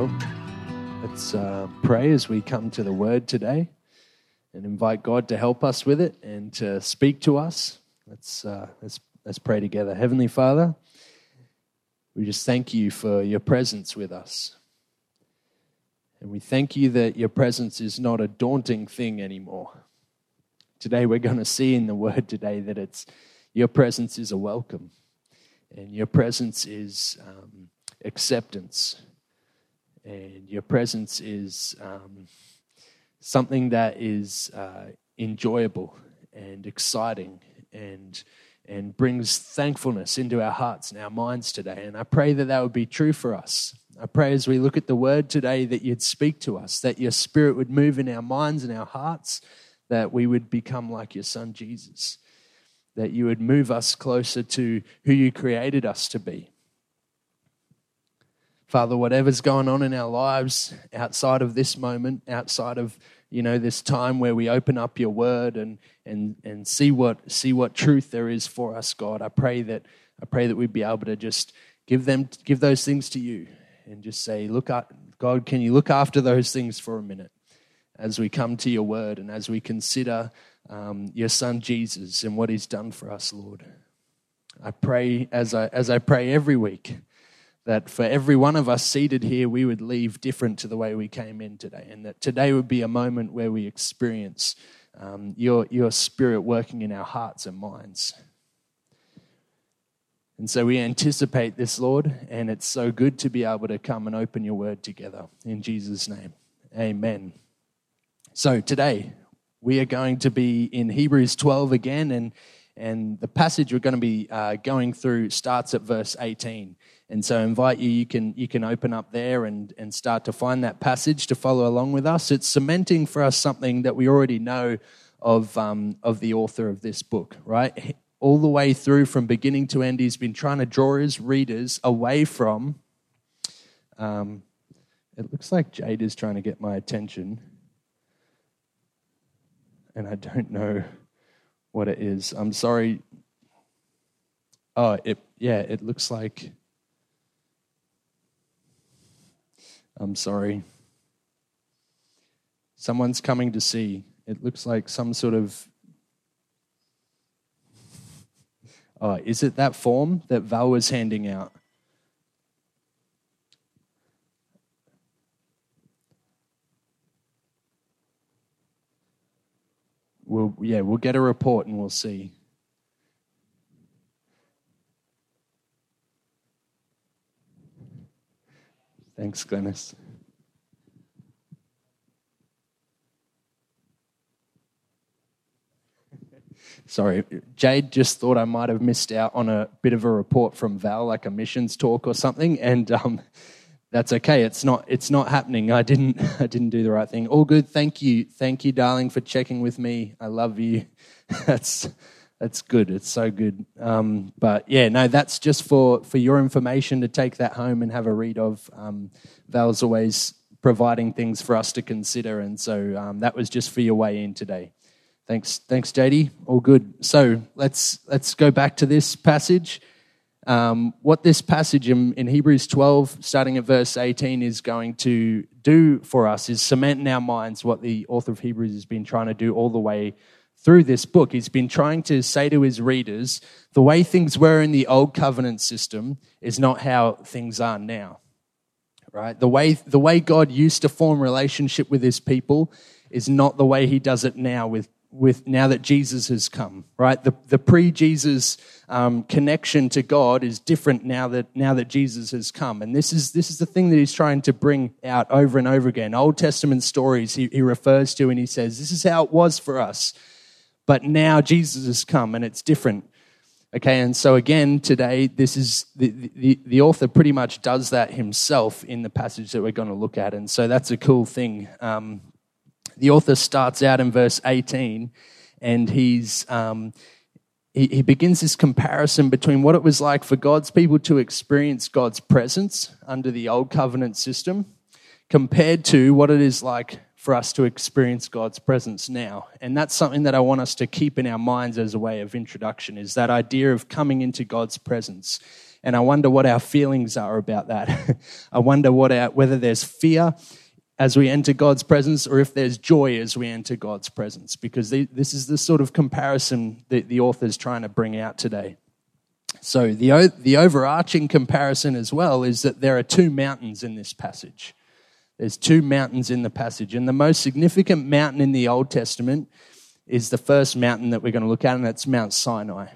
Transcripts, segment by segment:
Well, let's uh, pray as we come to the word today and invite God to help us with it and to speak to us. Let's, uh, let's, let's pray together. Heavenly Father, we just thank you for your presence with us. And we thank you that your presence is not a daunting thing anymore. Today, we're going to see in the word today that it's your presence is a welcome, and your presence is um, acceptance and your presence is um, something that is uh, enjoyable and exciting and and brings thankfulness into our hearts and our minds today. And I pray that that would be true for us. I pray as we look at the word today that you'd speak to us, that your spirit would move in our minds and our hearts, that we would become like your son Jesus, that you would move us closer to who you created us to be. Father, whatever's going on in our lives outside of this moment, outside of you know this time where we open up your word and and and see what see what truth there is for us, God. I pray that I pray that we'd be able to just give them give those things to you and just say, look at God, can you look after those things for a minute as we come to your word and as we consider um, your son Jesus and what he's done for us, Lord. I pray as I as I pray every week that for every one of us seated here, we would leave different to the way we came in today. And that today would be a moment where we experience um, your, your spirit working in our hearts and minds. And so we anticipate this, Lord, and it's so good to be able to come and open your word together. In Jesus' name, amen. So today, we are going to be in Hebrews 12 again, and, and the passage we're going to be uh, going through starts at verse 18. And so I invite you, you can, you can open up there and, and start to find that passage to follow along with us. It's cementing for us something that we already know of, um, of the author of this book, right? All the way through from beginning to end, he's been trying to draw his readers away from. Um, it looks like Jade is trying to get my attention. And I don't know what it is. I'm sorry. Oh, it, yeah, it looks like I'm sorry. Someone's coming to see. It looks like some sort of. Oh, is it that form that Val was handing out? We'll, yeah, we'll get a report and we'll see. Thanks, Glennis. Sorry, Jade just thought I might have missed out on a bit of a report from Val, like a missions talk or something, and um, that's okay. It's not. It's not happening. I didn't. I didn't do the right thing. All good. Thank you. Thank you, darling, for checking with me. I love you. that's that's good. It's so good. Um, but yeah, no, that's just for, for your information to take that home and have a read of. Um, Val's always providing things for us to consider, and so um, that was just for your way in today. Thanks, thanks, JD. All good. So let's let's go back to this passage. Um, what this passage in, in Hebrews 12, starting at verse 18, is going to do for us is cement in our minds what the author of Hebrews has been trying to do all the way through this book. He's been trying to say to his readers the way things were in the old covenant system is not how things are now. Right? The way, the way God used to form relationship with his people is not the way he does it now with, with now that Jesus has come. Right? The, the pre Jesus um, connection to God is different now that, now that Jesus has come. And this is, this is the thing that he's trying to bring out over and over again. Old Testament stories he, he refers to and he says, This is how it was for us but now Jesus has come and it's different. Okay, and so again, today, this is the, the, the author pretty much does that himself in the passage that we're going to look at. And so that's a cool thing. Um, the author starts out in verse 18 and he's. Um, he, he begins this comparison between what it was like for God's people to experience God's presence under the old covenant system compared to what it is like for us to experience God's presence now. And that's something that I want us to keep in our minds as a way of introduction is that idea of coming into God's presence And I wonder what our feelings are about that. I wonder what our, whether there's fear as we enter God's presence or if there's joy as we enter God's presence, because this is the sort of comparison that the author is trying to bring out today. So, the, the overarching comparison as well is that there are two mountains in this passage. There's two mountains in the passage, and the most significant mountain in the Old Testament is the first mountain that we're going to look at, and that's Mount Sinai.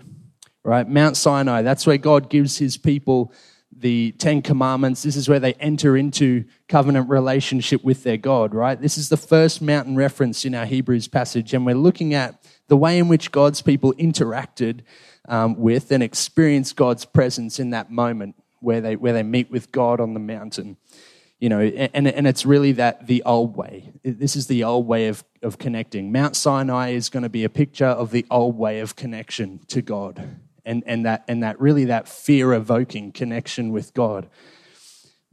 Right? Mount Sinai, that's where God gives his people the Ten Commandments. This is where they enter into covenant relationship with their God, right? This is the first mountain reference in our Hebrews passage, and we're looking at the way in which God's people interacted um, with and experienced God's presence in that moment where they, where they meet with God on the mountain. You know, and, and it's really that the old way. This is the old way of, of connecting. Mount Sinai is going to be a picture of the old way of connection to God and, and, that, and that really that fear evoking connection with God.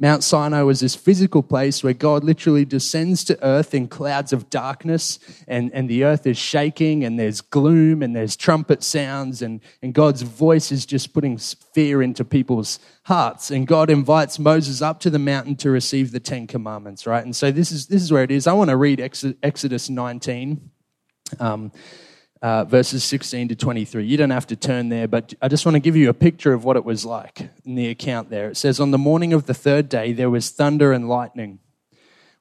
Mount Sinai was this physical place where God literally descends to earth in clouds of darkness, and, and the earth is shaking, and there's gloom, and there's trumpet sounds, and, and God's voice is just putting fear into people's hearts. And God invites Moses up to the mountain to receive the Ten Commandments, right? And so this is, this is where it is. I want to read Exodus 19. Um, uh, verses 16 to 23. You don't have to turn there, but I just want to give you a picture of what it was like in the account there. It says, On the morning of the third day, there was thunder and lightning,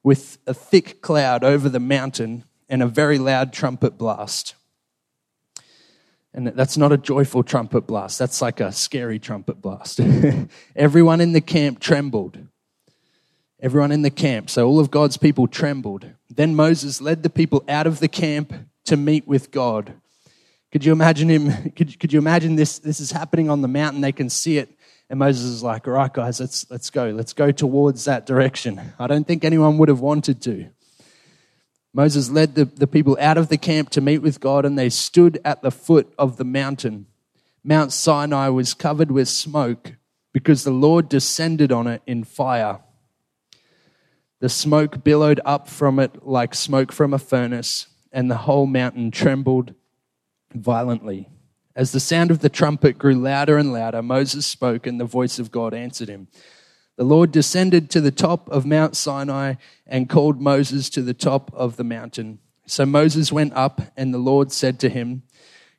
with a thick cloud over the mountain and a very loud trumpet blast. And that's not a joyful trumpet blast, that's like a scary trumpet blast. Everyone in the camp trembled. Everyone in the camp, so all of God's people trembled. Then Moses led the people out of the camp to meet with God. Could you imagine him? Could, could you imagine this? This is happening on the mountain. They can see it. And Moses is like, all right, guys, let's, let's go. Let's go towards that direction. I don't think anyone would have wanted to. Moses led the, the people out of the camp to meet with God, and they stood at the foot of the mountain. Mount Sinai was covered with smoke because the Lord descended on it in fire. The smoke billowed up from it like smoke from a furnace and the whole mountain trembled violently. As the sound of the trumpet grew louder and louder, Moses spoke, and the voice of God answered him. The Lord descended to the top of Mount Sinai and called Moses to the top of the mountain. So Moses went up, and the Lord said to him,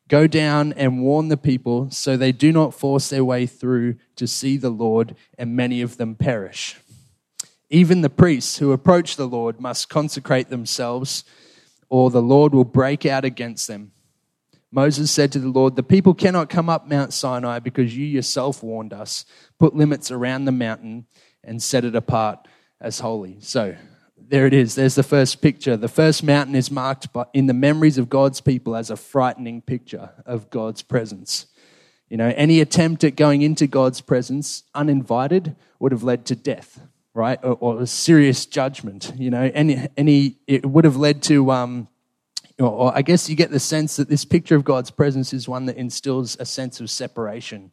Go down and warn the people so they do not force their way through to see the Lord, and many of them perish. Even the priests who approach the Lord must consecrate themselves or the Lord will break out against them. Moses said to the Lord, The people cannot come up Mount Sinai because you yourself warned us. Put limits around the mountain and set it apart as holy. So there it is. There's the first picture. The first mountain is marked in the memories of God's people as a frightening picture of God's presence. You know, any attempt at going into God's presence uninvited would have led to death right? Or, or a serious judgment, you know, any, any, it would have led to, um, or I guess you get the sense that this picture of God's presence is one that instills a sense of separation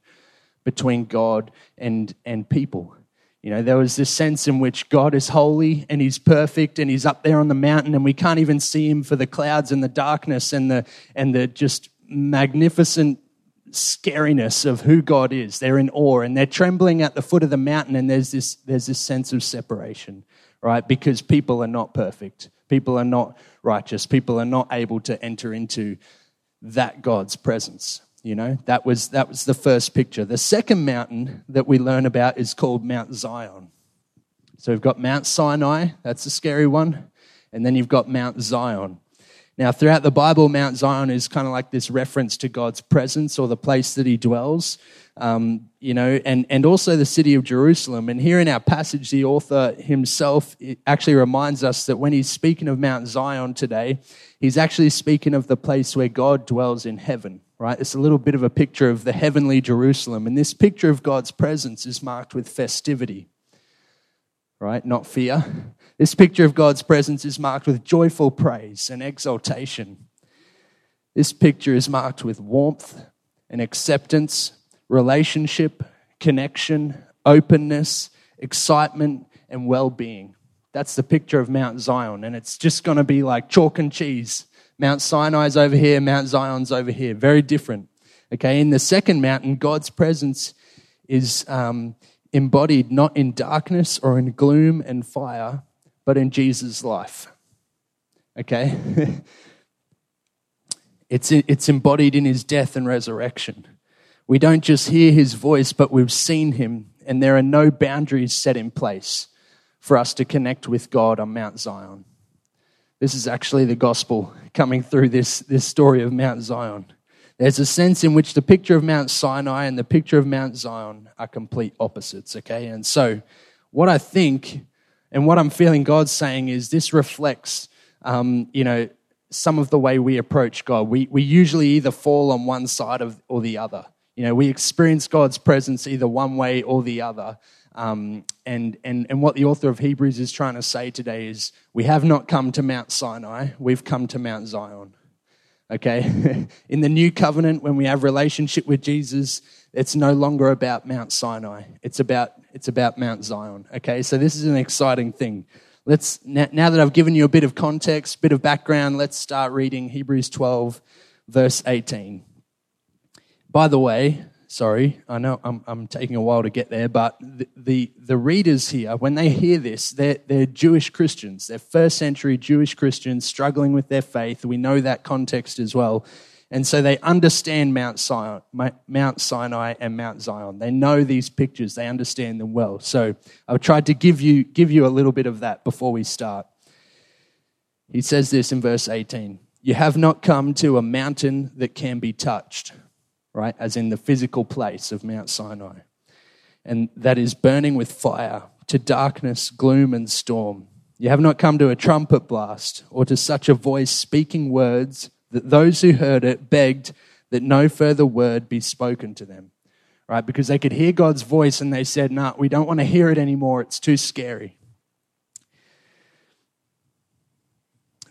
between God and, and people. You know, there was this sense in which God is holy and He's perfect and He's up there on the mountain and we can't even see Him for the clouds and the darkness and the, and the just magnificent scariness of who God is. They're in awe and they're trembling at the foot of the mountain, and there's this, there's this sense of separation, right? Because people are not perfect, people are not righteous, people are not able to enter into that God's presence. You know, that was, that was the first picture. The second mountain that we learn about is called Mount Zion. So we've got Mount Sinai, that's a scary one, and then you've got Mount Zion. Now, throughout the Bible, Mount Zion is kind of like this reference to God's presence or the place that he dwells, um, you know, and, and also the city of Jerusalem. And here in our passage, the author himself actually reminds us that when he's speaking of Mount Zion today, he's actually speaking of the place where God dwells in heaven, right? It's a little bit of a picture of the heavenly Jerusalem. And this picture of God's presence is marked with festivity, right? Not fear. This picture of God's presence is marked with joyful praise and exaltation. This picture is marked with warmth and acceptance, relationship, connection, openness, excitement, and well being. That's the picture of Mount Zion, and it's just going to be like chalk and cheese. Mount Sinai's over here, Mount Zion's over here. Very different. Okay, in the second mountain, God's presence is um, embodied not in darkness or in gloom and fire, but in Jesus' life. Okay? it's, it's embodied in his death and resurrection. We don't just hear his voice, but we've seen him, and there are no boundaries set in place for us to connect with God on Mount Zion. This is actually the gospel coming through this, this story of Mount Zion. There's a sense in which the picture of Mount Sinai and the picture of Mount Zion are complete opposites, okay? And so, what I think and what I'm feeling God's saying is this reflects, um, you know, some of the way we approach God. We, we usually either fall on one side of, or the other. You know, we experience God's presence either one way or the other. Um, and, and, and what the author of Hebrews is trying to say today is we have not come to Mount Sinai, we've come to Mount Zion okay? In the new covenant, when we have relationship with Jesus, it's no longer about Mount Sinai. It's about, it's about Mount Zion, okay? So this is an exciting thing. Let's, now that I've given you a bit of context, bit of background, let's start reading Hebrews 12, verse 18. By the way, sorry, I know I'm, I'm taking a while to get there, but the, the, the, readers here, when they hear this, they're, they're Jewish Christians. They're first century Jewish Christians struggling with their faith. We know that context as well. And so they understand Mount Sinai, Mount Sinai and Mount Zion. They know these pictures, they understand them well. So I've tried to give you, give you a little bit of that before we start. He says this in verse 18 You have not come to a mountain that can be touched right? As in the physical place of Mount Sinai. And that is burning with fire to darkness, gloom, and storm. You have not come to a trumpet blast or to such a voice speaking words that those who heard it begged that no further word be spoken to them, right? Because they could hear God's voice and they said, nah, we don't want to hear it anymore. It's too scary.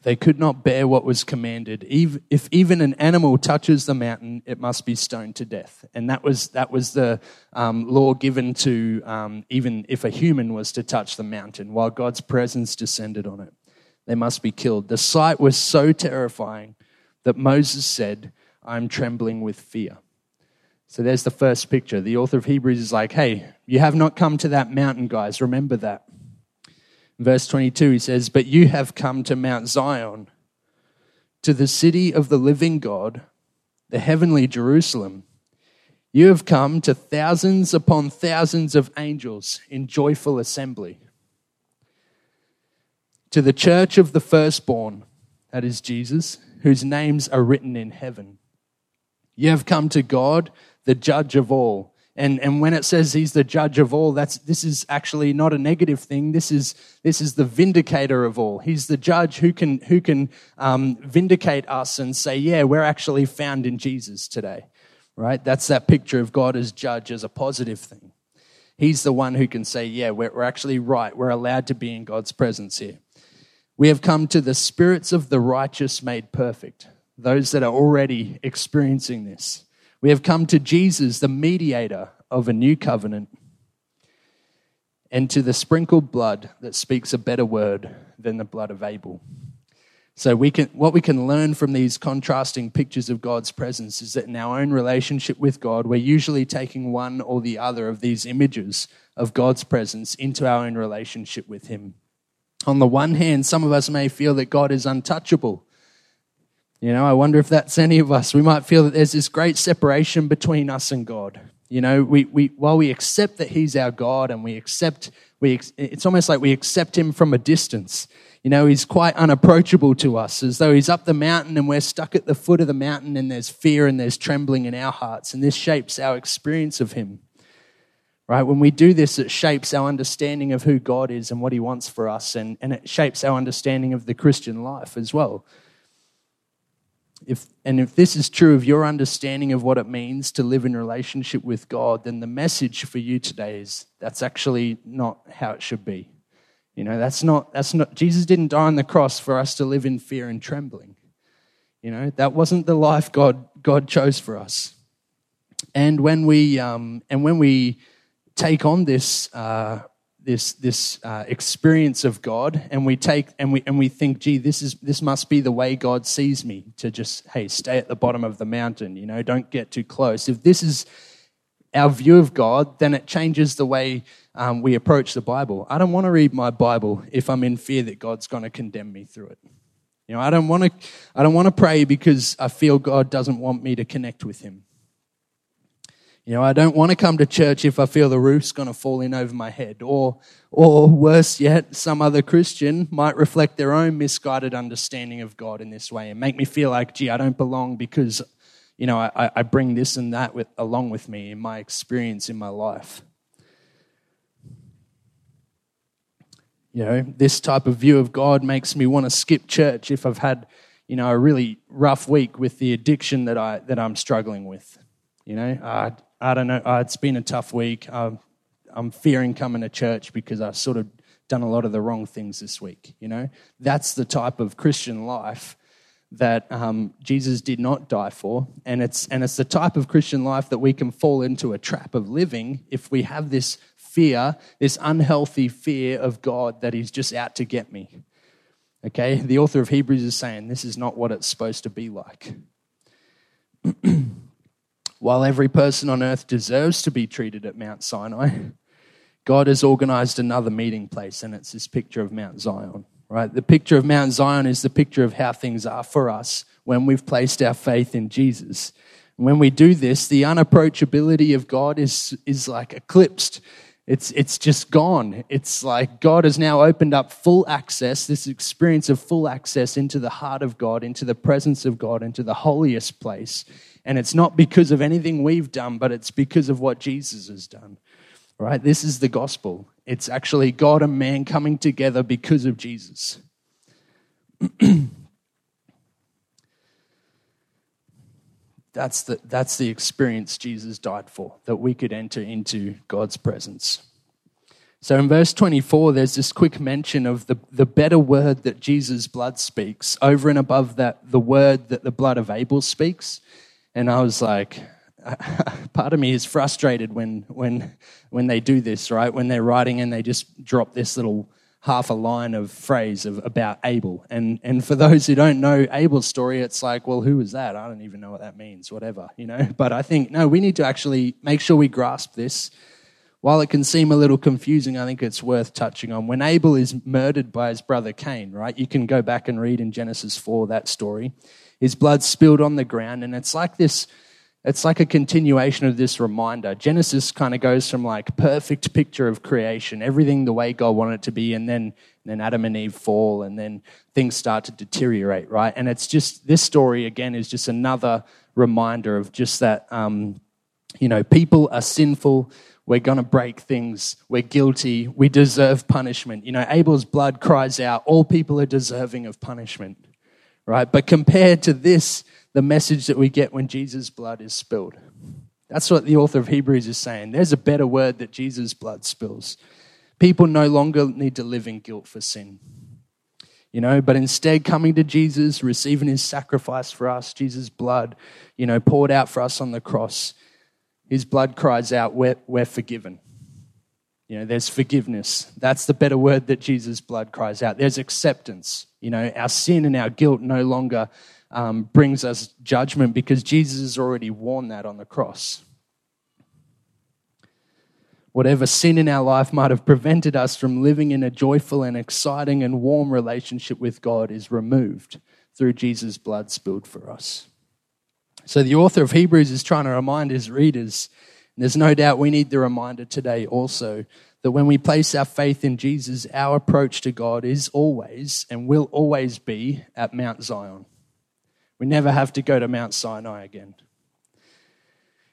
They could not bear what was commanded. If even an animal touches the mountain, it must be stoned to death. And that was, that was the um, law given to um, even if a human was to touch the mountain while God's presence descended on it. They must be killed. The sight was so terrifying that Moses said, I'm trembling with fear. So there's the first picture. The author of Hebrews is like, hey, you have not come to that mountain, guys. Remember that verse 22, he says, But you have come to Mount Zion, to the city of the living God, the heavenly Jerusalem. You have come to thousands upon thousands of angels in joyful assembly. To the church of the firstborn, that is Jesus, whose names are written in heaven. You have come to God, the judge of all and, and when it says he's the judge of all, that's, this is actually not a negative thing. This is, this is the vindicator of all. He's the judge who can, who can um, vindicate us and say, yeah, we're actually found in Jesus today. Right? That's that picture of God as judge as a positive thing. He's the one who can say, yeah, we're, we're actually right. We're allowed to be in God's presence here. We have come to the spirits of the righteous made perfect, those that are already experiencing this. We have come to Jesus, the mediator of a new covenant, and to the sprinkled blood that speaks a better word than the blood of Abel. So we can, what we can learn from these contrasting pictures of God's presence is that in our own relationship with God, we're usually taking one or the other of these images of God's presence into our own relationship with Him. On the one hand, some of us may feel that God is untouchable you know, I wonder if that's any of us. We might feel that there's this great separation between us and God. You know, we, we, while we accept that He's our God and we accept, we, it's almost like we accept Him from a distance. You know, He's quite unapproachable to us, as though He's up the mountain and we're stuck at the foot of the mountain and there's fear and there's trembling in our hearts. And this shapes our experience of Him. Right? When we do this, it shapes our understanding of who God is and what He wants for us, and, and it shapes our understanding of the Christian life as well if, and if this is true of your understanding of what it means to live in relationship with God, then the message for you today is that's actually not how it should be. You know, that's not, that's not, Jesus didn't die on the cross for us to live in fear and trembling. You know, that wasn't the life God, God chose for us. And when we, um, and when we take on this, uh, this this uh, experience of God, and we take and we and we think, gee, this is this must be the way God sees me. To just hey, stay at the bottom of the mountain, you know, don't get too close. If this is our view of God, then it changes the way um, we approach the Bible. I don't want to read my Bible if I'm in fear that God's going to condemn me through it. You know, I don't want to. I don't want to pray because I feel God doesn't want me to connect with Him. You know, I don't want to come to church if I feel the roof's going to fall in over my head. Or, or worse yet, some other Christian might reflect their own misguided understanding of God in this way and make me feel like, gee, I don't belong because, you know, I, I bring this and that with, along with me in my experience in my life. You know, this type of view of God makes me want to skip church if I've had, you know, a really rough week with the addiction that I that I'm struggling with. You know, uh, I don't know, uh, it's been a tough week. Um, I'm fearing coming to church because I've sort of done a lot of the wrong things this week. You know, that's the type of Christian life that um, Jesus did not die for, and it's and it's the type of Christian life that we can fall into a trap of living if we have this fear, this unhealthy fear of God that He's just out to get me. Okay, the author of Hebrews is saying this is not what it's supposed to be like. While every person on earth deserves to be treated at Mount Sinai, God has organized another meeting place, and it's this picture of Mount Zion, right? The picture of Mount Zion is the picture of how things are for us when we've placed our faith in Jesus. When we do this, the unapproachability of God is, is like eclipsed. It's, it's just gone. It's like God has now opened up full access, this experience of full access into the heart of God, into the presence of God, into the holiest place. And it's not because of anything we've done, but it's because of what Jesus has done. Right? This is the gospel. It's actually God and man coming together because of Jesus. that's the, that's the experience Jesus died for, that we could enter into God's presence. So in verse 24, there's this quick mention of the, the better word that Jesus' blood speaks over and above that, the word that the blood of Abel speaks. And I was like, part of me is frustrated when, when, when they do this, right? When they're writing and they just drop this little half a line of phrase of, about Abel. And, and for those who don't know Abel's story, it's like, well, who was that? I don't even know what that means, whatever, you know? But I think, no, we need to actually make sure we grasp this. While it can seem a little confusing, I think it's worth touching on. When Abel is murdered by his brother Cain, right? You can go back and read in Genesis 4 that story his blood spilled on the ground. And it's like this, it's like a continuation of this reminder. Genesis kind of goes from like perfect picture of creation, everything the way God wanted it to be, and then then Adam and Eve fall, and then things start to deteriorate, right? And it's just this story again is just another reminder of just that. Um, you know, people are sinful. We're going to break things. We're guilty. We deserve punishment. You know, Abel's blood cries out, all people are deserving of punishment right? But compared to this, the message that we get when Jesus' blood is spilled. That's what the author of Hebrews is saying. There's a better word that Jesus' blood spills. People no longer need to live in guilt for sin. You know, but instead coming to Jesus, receiving his sacrifice for us, Jesus' blood, you know, poured out for us on the cross. His blood cries out, We're, we're forgiven. You know, there's forgiveness. That's the better word that Jesus' blood cries out. There's acceptance. You know, our sin and our guilt no longer um, brings us judgment because Jesus has already worn that on the cross. Whatever sin in our life might have prevented us from living in a joyful and exciting and warm relationship with God is removed through Jesus' blood spilled for us. So the author of Hebrews is trying to remind his readers, there's no doubt we need the reminder today also, that when we place our faith in Jesus, our approach to God is always and will always be at Mount Zion. We never have to go to Mount Sinai again.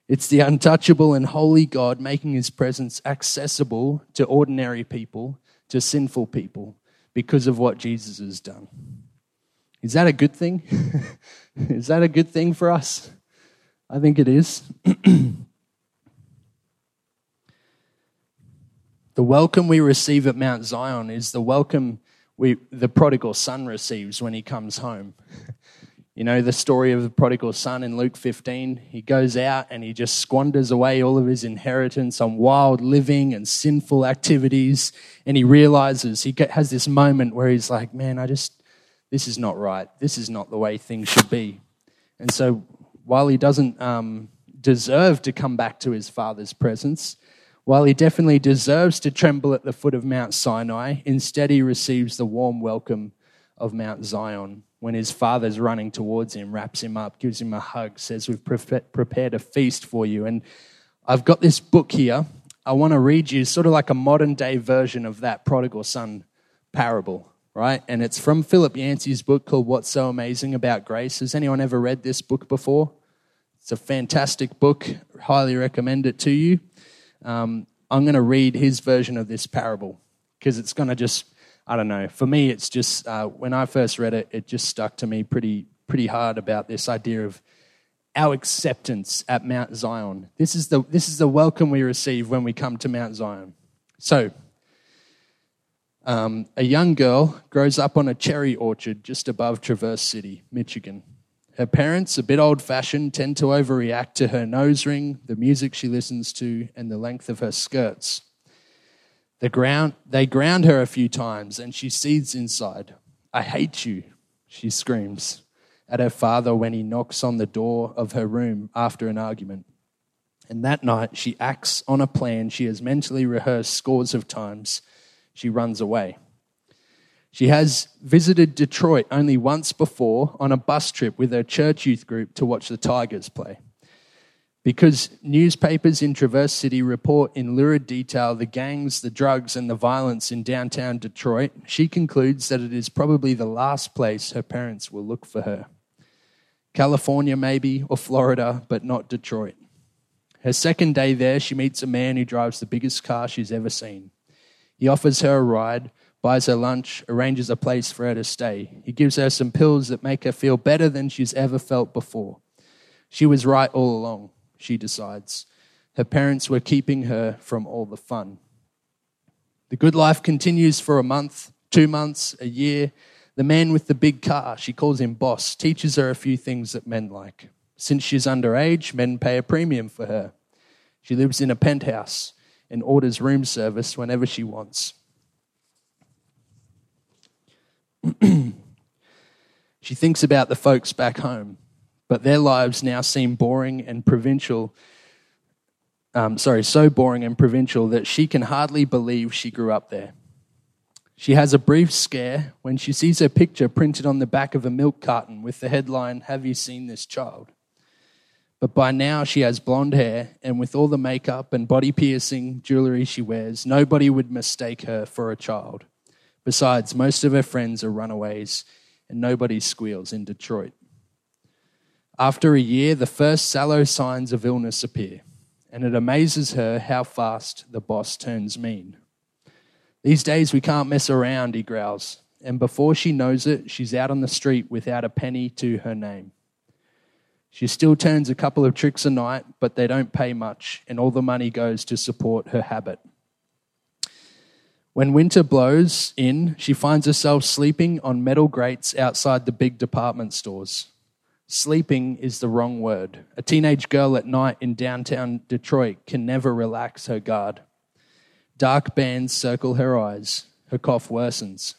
It's the untouchable and holy God making his presence accessible to ordinary people, to sinful people, because of what Jesus has done. Is that a good thing? is that a good thing for us? I think it is. The welcome we receive at Mount Zion is the welcome we, the prodigal son receives when he comes home. you know the story of the prodigal son in Luke 15? He goes out and he just squanders away all of his inheritance on wild living and sinful activities. And he realizes, he has this moment where he's like, man, I just, this is not right. This is not the way things should be. And so while he doesn't um, deserve to come back to his father's presence. While he definitely deserves to tremble at the foot of Mount Sinai, instead he receives the warm welcome of Mount Zion when his father's running towards him, wraps him up, gives him a hug, says, We've prepared a feast for you. And I've got this book here. I want to read you sort of like a modern day version of that prodigal son parable, right? And it's from Philip Yancey's book called What's So Amazing About Grace. Has anyone ever read this book before? It's a fantastic book. Highly recommend it to you. Um, I'm going to read his version of this parable because it's going to just, I don't know. For me, it's just, uh, when I first read it, it just stuck to me pretty, pretty hard about this idea of our acceptance at Mount Zion. This is the, this is the welcome we receive when we come to Mount Zion. So, um, a young girl grows up on a cherry orchard just above Traverse City, Michigan. Her parents, a bit old fashioned, tend to overreact to her nose ring, the music she listens to, and the length of her skirts. The ground, they ground her a few times and she seethes inside. I hate you, she screams at her father when he knocks on the door of her room after an argument. And that night, she acts on a plan she has mentally rehearsed scores of times. She runs away. She has visited Detroit only once before on a bus trip with her church youth group to watch the Tigers play. Because newspapers in Traverse City report in lurid detail the gangs, the drugs, and the violence in downtown Detroit, she concludes that it is probably the last place her parents will look for her. California, maybe, or Florida, but not Detroit. Her second day there, she meets a man who drives the biggest car she's ever seen. He offers her a ride, buys her lunch, arranges a place for her to stay. He gives her some pills that make her feel better than she's ever felt before. She was right all along, she decides. Her parents were keeping her from all the fun. The good life continues for a month, two months, a year. The man with the big car, she calls him boss, teaches her a few things that men like. Since she's underage, men pay a premium for her. She lives in a penthouse and orders room service whenever she wants. she thinks about the folks back home, but their lives now seem boring and provincial. Um, sorry, so boring and provincial that she can hardly believe she grew up there. She has a brief scare when she sees her picture printed on the back of a milk carton with the headline, Have you seen this child? But by now she has blonde hair, and with all the makeup and body piercing jewelry she wears, nobody would mistake her for a child. Besides, most of her friends are runaways, and nobody squeals in Detroit. After a year, the first sallow signs of illness appear, and it amazes her how fast the boss turns mean. These days we can't mess around, he growls, and before she knows it, she's out on the street without a penny to her name. She still turns a couple of tricks a night, but they don't pay much, and all the money goes to support her habit. When winter blows in, she finds herself sleeping on metal grates outside the big department stores. Sleeping is the wrong word. A teenage girl at night in downtown Detroit can never relax her guard. Dark bands circle her eyes. Her cough worsens.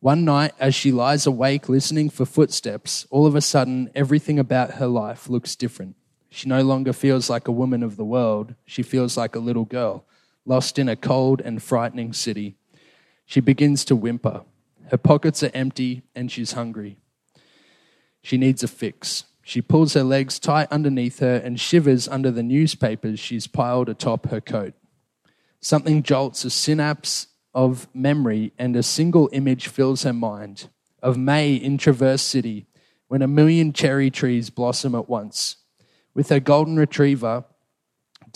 One night, as she lies awake listening for footsteps, all of a sudden, everything about her life looks different. She no longer feels like a woman of the world, she feels like a little girl lost in a cold and frightening city. She begins to whimper. Her pockets are empty and she's hungry. She needs a fix. She pulls her legs tight underneath her and shivers under the newspapers she's piled atop her coat. Something jolts a synapse of memory, and a single image fills her mind of May in Traverse City when a million cherry trees blossom at once. With her golden retriever,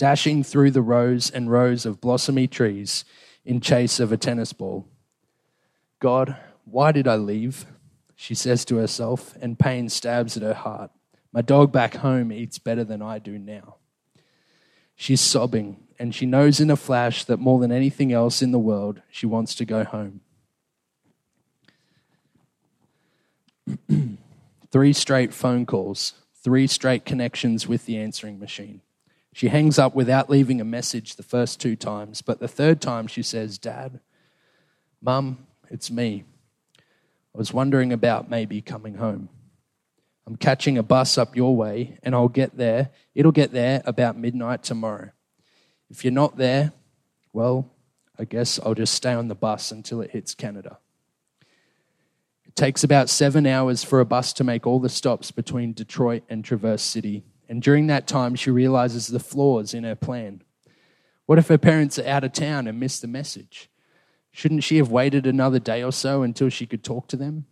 dashing through the rows and rows of blossomy trees in chase of a tennis ball. God, why did I leave? She says to herself, and pain stabs at her heart. My dog back home eats better than I do now. She's sobbing, and she knows in a flash that more than anything else in the world, she wants to go home. three straight phone calls, three straight connections with the answering machine. She hangs up without leaving a message the first two times, but the third time she says, Dad, Mum, it's me. I was wondering about maybe coming home. I'm catching a bus up your way, and I'll get there. It'll get there about midnight tomorrow. If you're not there, well, I guess I'll just stay on the bus until it hits Canada. It takes about seven hours for a bus to make all the stops between Detroit and Traverse City. And during that time, she realizes the flaws in her plan. What if her parents are out of town and miss the message? Shouldn't she have waited another day or so until she could talk to them?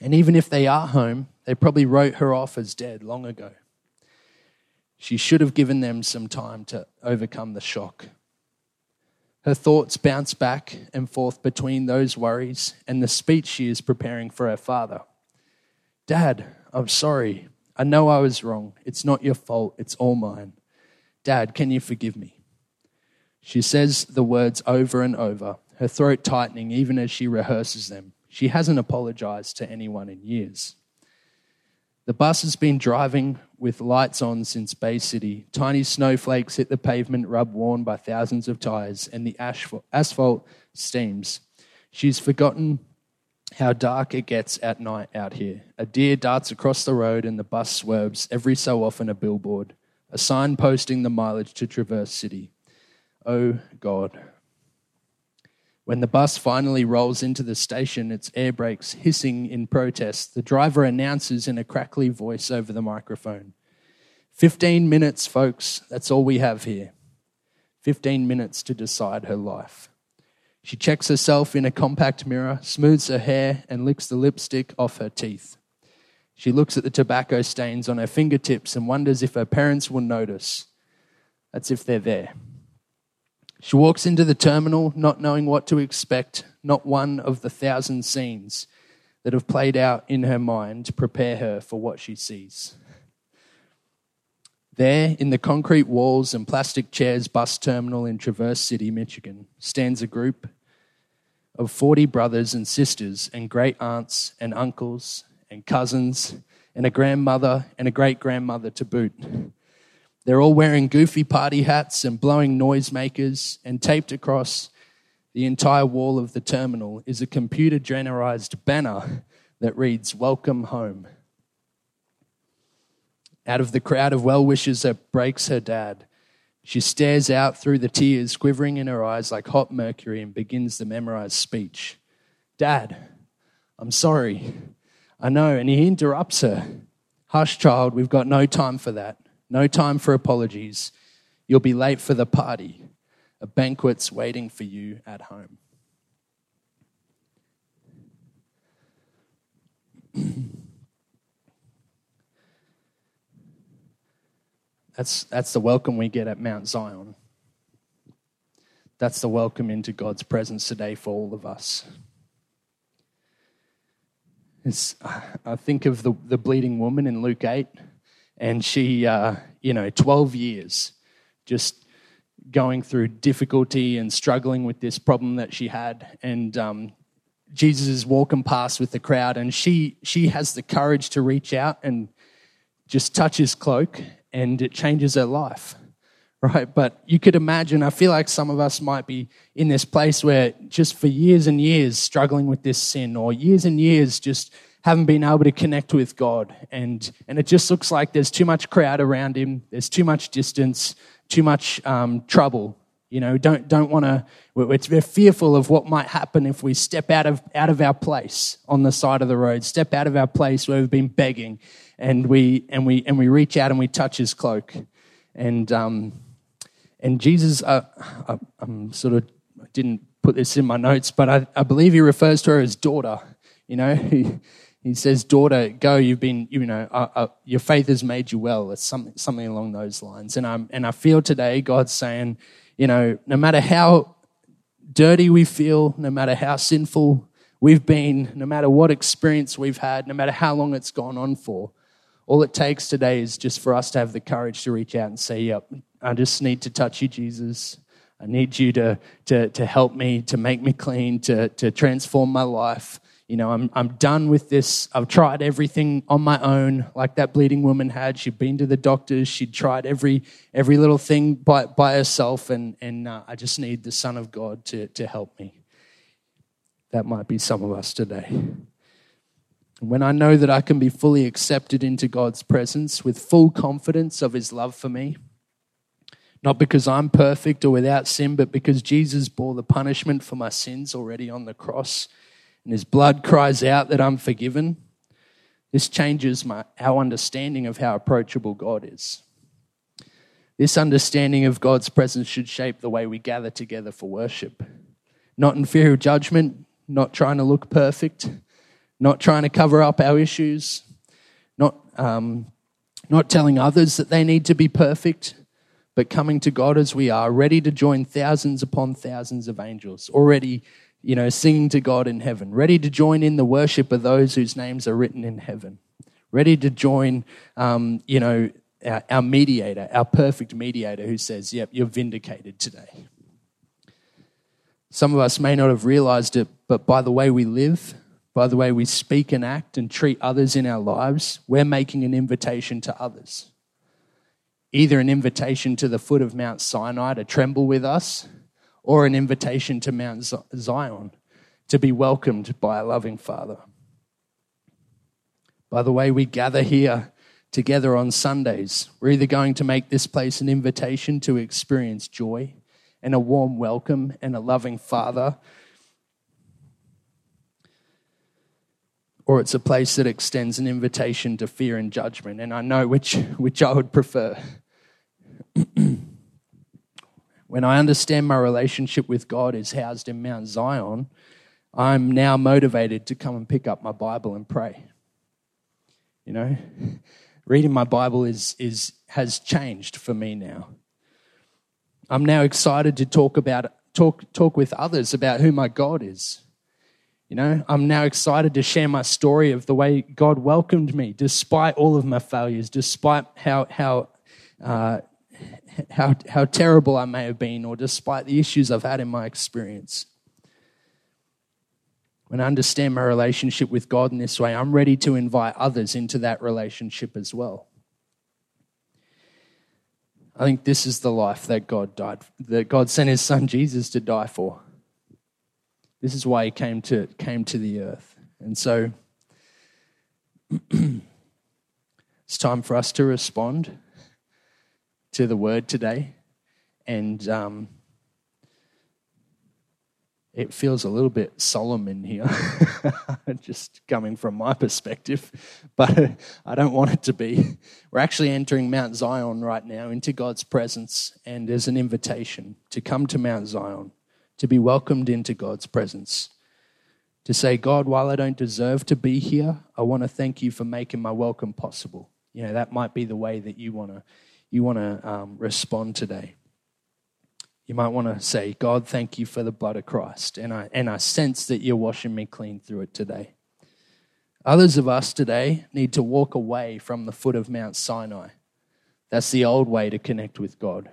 And even if they are home, they probably wrote her off as dead long ago. She should have given them some time to overcome the shock. Her thoughts bounce back and forth between those worries and the speech she is preparing for her father. Dad, I'm sorry. I know I was wrong. It's not your fault. It's all mine. Dad, can you forgive me? She says the words over and over, her throat tightening even as she rehearses them. She hasn't apologized to anyone in years. The bus has been driving with lights on since Bay City. Tiny snowflakes hit the pavement, rub worn by thousands of tires, and the asphalt steams. She's forgotten how dark it gets at night out here. A deer darts across the road, and the bus swerves every so often a billboard, a sign posting the mileage to Traverse City. Oh God. When the bus finally rolls into the station, its air brakes hissing in protest, the driver announces in a crackly voice over the microphone 15 minutes, folks, that's all we have here. 15 minutes to decide her life. She checks herself in a compact mirror, smooths her hair, and licks the lipstick off her teeth. She looks at the tobacco stains on her fingertips and wonders if her parents will notice. That's if they're there. She walks into the terminal not knowing what to expect, not one of the thousand scenes that have played out in her mind prepare her for what she sees. There, in the concrete walls and plastic chairs bus terminal in Traverse City, Michigan, stands a group of 40 brothers and sisters and great aunts and uncles and cousins and a grandmother and a great grandmother to boot. They're all wearing goofy party hats and blowing noisemakers, and taped across the entire wall of the terminal is a computer generized banner that reads, Welcome home. Out of the crowd of well wishers that breaks her dad, she stares out through the tears quivering in her eyes like hot mercury and begins the memorized speech Dad, I'm sorry. I know. And he interrupts her. Hush, child, we've got no time for that. No time for apologies. You'll be late for the party. A banquet's waiting for you at home. that's, that's the welcome we get at Mount Zion. That's the welcome into God's presence today for all of us. It's, I think of the, the bleeding woman in Luke 8 and she, uh, you know, 12 years just going through difficulty and struggling with this problem that she had. And um, Jesus is walking past with the crowd, and she, she has the courage to reach out and just touch his cloak, and it changes their life. Right, but you could imagine, I feel like some of us might be in this place where just for years and years struggling with this sin, or years and years just haven't been able to connect with God. And, and it just looks like there's too much crowd around him, there's too much distance, too much um, trouble. You know, don't, don't want to, we're, fearful of what might happen if we step out of, out of our place on the side of the road, step out of our place where we've been begging, and we, and we, and we reach out and we touch his cloak. And, um, and Jesus, uh, I, I'm sort of, I didn't put this in my notes, but I, I believe he refers to her as daughter. You know, he, he says, "Daughter, go. You've been, you know, uh, uh, your faith has made you well." It's something, something along those lines. And I'm, and I feel today God's saying, you know, no matter how dirty we feel, no matter how sinful we've been, no matter what experience we've had, no matter how long it's gone on for, all it takes today is just for us to have the courage to reach out and say, "Yep, I just need to touch you, Jesus." I need you to, to, to help me, to make me clean, to, to transform my life you know, I'm, I'm done with this. I've tried everything on my own, like that bleeding woman had. She'd been to the doctors. She'd tried every, every little thing by, by herself, and, and uh, I just need the Son of God to, to help me. That might be some of us today. When I know that I can be fully accepted into God's presence with full confidence of His love for me, not because I'm perfect or without sin, but because Jesus bore the punishment for my sins already on the cross, and His blood cries out that I'm forgiven, this changes my, our understanding of how approachable God is. This understanding of God's presence should shape the way we gather together for worship. Not in fear of judgment, not trying to look perfect, not trying to cover up our issues, not, um, not telling others that they need to be perfect, but coming to God as we are, ready to join thousands upon thousands of angels, already, you know, singing to God in heaven, ready to join in the worship of those whose names are written in heaven, ready to join, um, you know, our, our mediator, our perfect mediator, who says, Yep, you're vindicated today. Some of us may not have realized it, but by the way we live, by the way we speak and act and treat others in our lives, we're making an invitation to others. Either an invitation to the foot of Mount Sinai to tremble with us, or an invitation to Mount Zion to be welcomed by a loving Father. By the way we gather here together on Sundays. We're either going to make this place an invitation to experience joy and a warm welcome and a loving Father, or it's a place that extends an invitation to fear and judgment. And I know which, which I would prefer. when I understand my relationship with God is housed in Mount Zion, I'm now motivated to come and pick up my Bible and pray. You know, reading my Bible is, is, has changed for me now. I'm now excited to talk about talk talk with others about who my God is. You know, I'm now excited to share my story of the way God welcomed me, despite all of my failures, despite how how uh, how how terrible I may have been, or despite the issues I've had in my experience. When I understand my relationship with God in this way, I'm ready to invite others into that relationship as well. I think this is the life that God died, that God sent his son Jesus to die for. This is why he came to, came to the earth. And so it's time for us to respond to the word today. And um, it feels a little bit solemn in here, just coming from my perspective, but I don't want it to be. We're actually entering Mount Zion right now into God's presence, and there's an invitation to come to Mount Zion, to be welcomed into God's presence, to say, God, while I don't deserve to be here, I want to thank you for making my welcome possible. You know, that might be the way that you want to you want to um, respond today you might want to say, God, thank you for the blood of Christ. And I, and I sense that you're washing me clean through it today. Others of us today need to walk away from the foot of Mount Sinai. That's the old way to connect with God.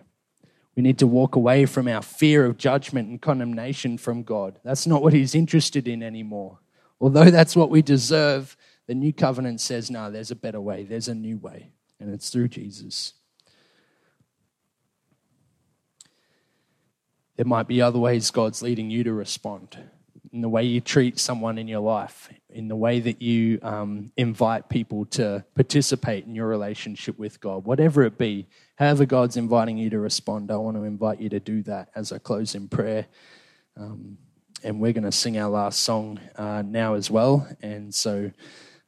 We need to walk away from our fear of judgment and condemnation from God. That's not what He's interested in anymore. Although that's what we deserve, the new covenant says, no, there's a better way, there's a new way, and it's through Jesus. There might be other ways God's leading you to respond in the way you treat someone in your life, in the way that you um, invite people to participate in your relationship with God, whatever it be, however God's inviting you to respond, I want to invite you to do that as I close in prayer. Um, and we're going to sing our last song uh, now as well. And so,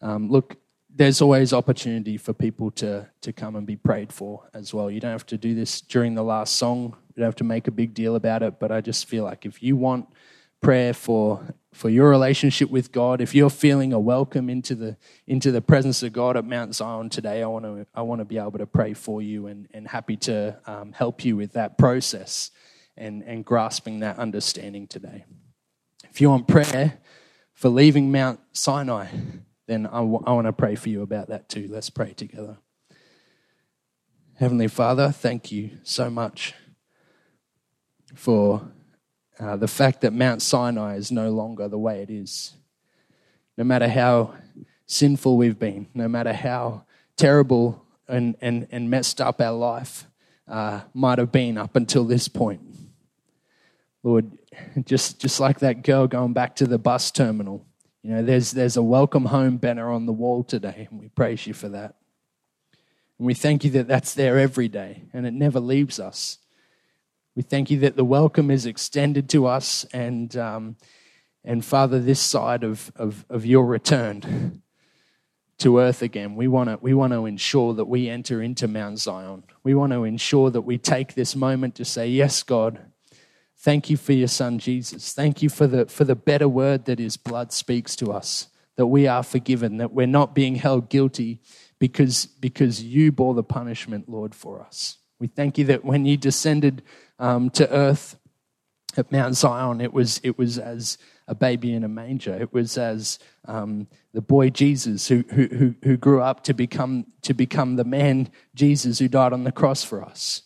um, look, there's always opportunity for people to, to come and be prayed for as well. You don't have to do this during the last song. You don't have to make a big deal about it. But I just feel like if you want prayer for for your relationship with God, if you're feeling a welcome into the into the presence of God at Mount Zion today, I want to I want to be able to pray for you and, and happy to um, help you with that process and, and grasping that understanding today. If you want prayer for leaving Mount Sinai, then I, w- I want to pray for you about that too. Let's pray together. Heavenly Father, thank you so much for uh, the fact that Mount Sinai is no longer the way it is. No matter how sinful we've been, no matter how terrible and, and, and messed up our life uh, might have been up until this point. Lord, just, just like that girl going back to the bus terminal, You know, there's, there's a welcome home banner on the wall today, and we praise you for that. And we thank you that that's there every day and it never leaves us. We thank you that the welcome is extended to us, and, um, and Father, this side of, of, of your return to earth again, we want to we want to ensure that we enter into Mount Zion. We want to ensure that we take this moment to say, Yes, God, thank you for your son Jesus. Thank you for the for the better word that his blood speaks to us, that we are forgiven, that we're not being held guilty because, because you bore the punishment, Lord, for us. We thank you that when you descended um, to earth at Mount Zion, it was, it was as a baby in a manger. It was as um, the boy Jesus who, who, who grew up to become, to become the man Jesus who died on the cross for us.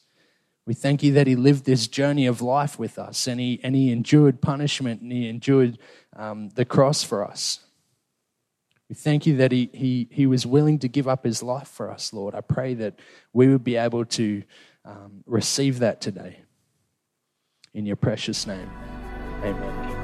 We thank you that he lived this journey of life with us and he, and he endured punishment and he endured um, the cross for us. We thank you that he, he, he was willing to give up his life for us, Lord. I pray that we would be able to um, receive that today. In your precious name, amen.